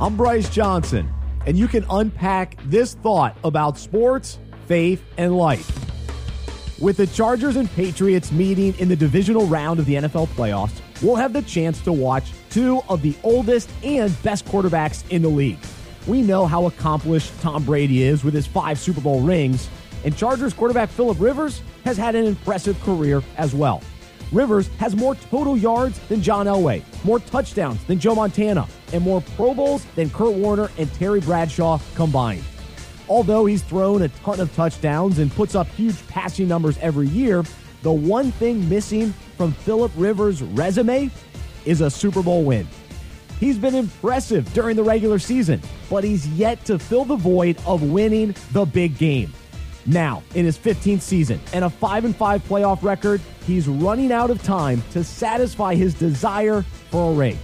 I'm Bryce Johnson, and you can unpack this thought about sports, faith, and life. With the Chargers and Patriots meeting in the divisional round of the NFL playoffs, we'll have the chance to watch two of the oldest and best quarterbacks in the league. We know how accomplished Tom Brady is with his five Super Bowl rings, and Chargers quarterback Philip Rivers has had an impressive career as well. Rivers has more total yards than John Elway, more touchdowns than Joe Montana, and more Pro Bowls than Kurt Warner and Terry Bradshaw combined. Although he's thrown a ton of touchdowns and puts up huge passing numbers every year, the one thing missing from Philip Rivers' resume is a Super Bowl win. He's been impressive during the regular season, but he's yet to fill the void of winning the big game. Now, in his 15th season and a 5 and 5 playoff record, he's running out of time to satisfy his desire for a ring.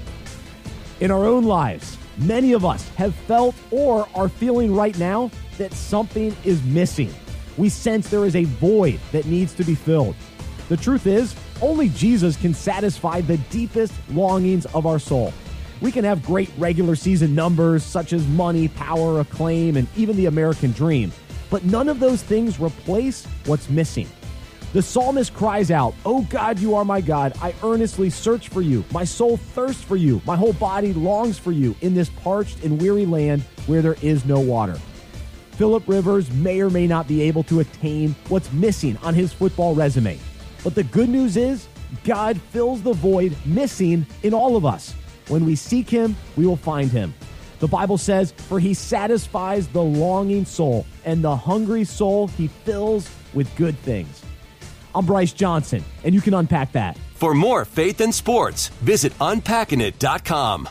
In our own lives, many of us have felt or are feeling right now that something is missing. We sense there is a void that needs to be filled. The truth is, only Jesus can satisfy the deepest longings of our soul. We can have great regular season numbers such as money, power, acclaim, and even the American dream but none of those things replace what's missing. The psalmist cries out, Oh God, you are my God. I earnestly search for you. My soul thirsts for you. My whole body longs for you in this parched and weary land where there is no water. Philip Rivers may or may not be able to attain what's missing on his football resume. But the good news is, God fills the void missing in all of us. When we seek him, we will find him. The Bible says, For he satisfies the longing soul, and the hungry soul he fills with good things. I'm Bryce Johnson, and you can unpack that. For more faith and sports, visit unpackingit.com.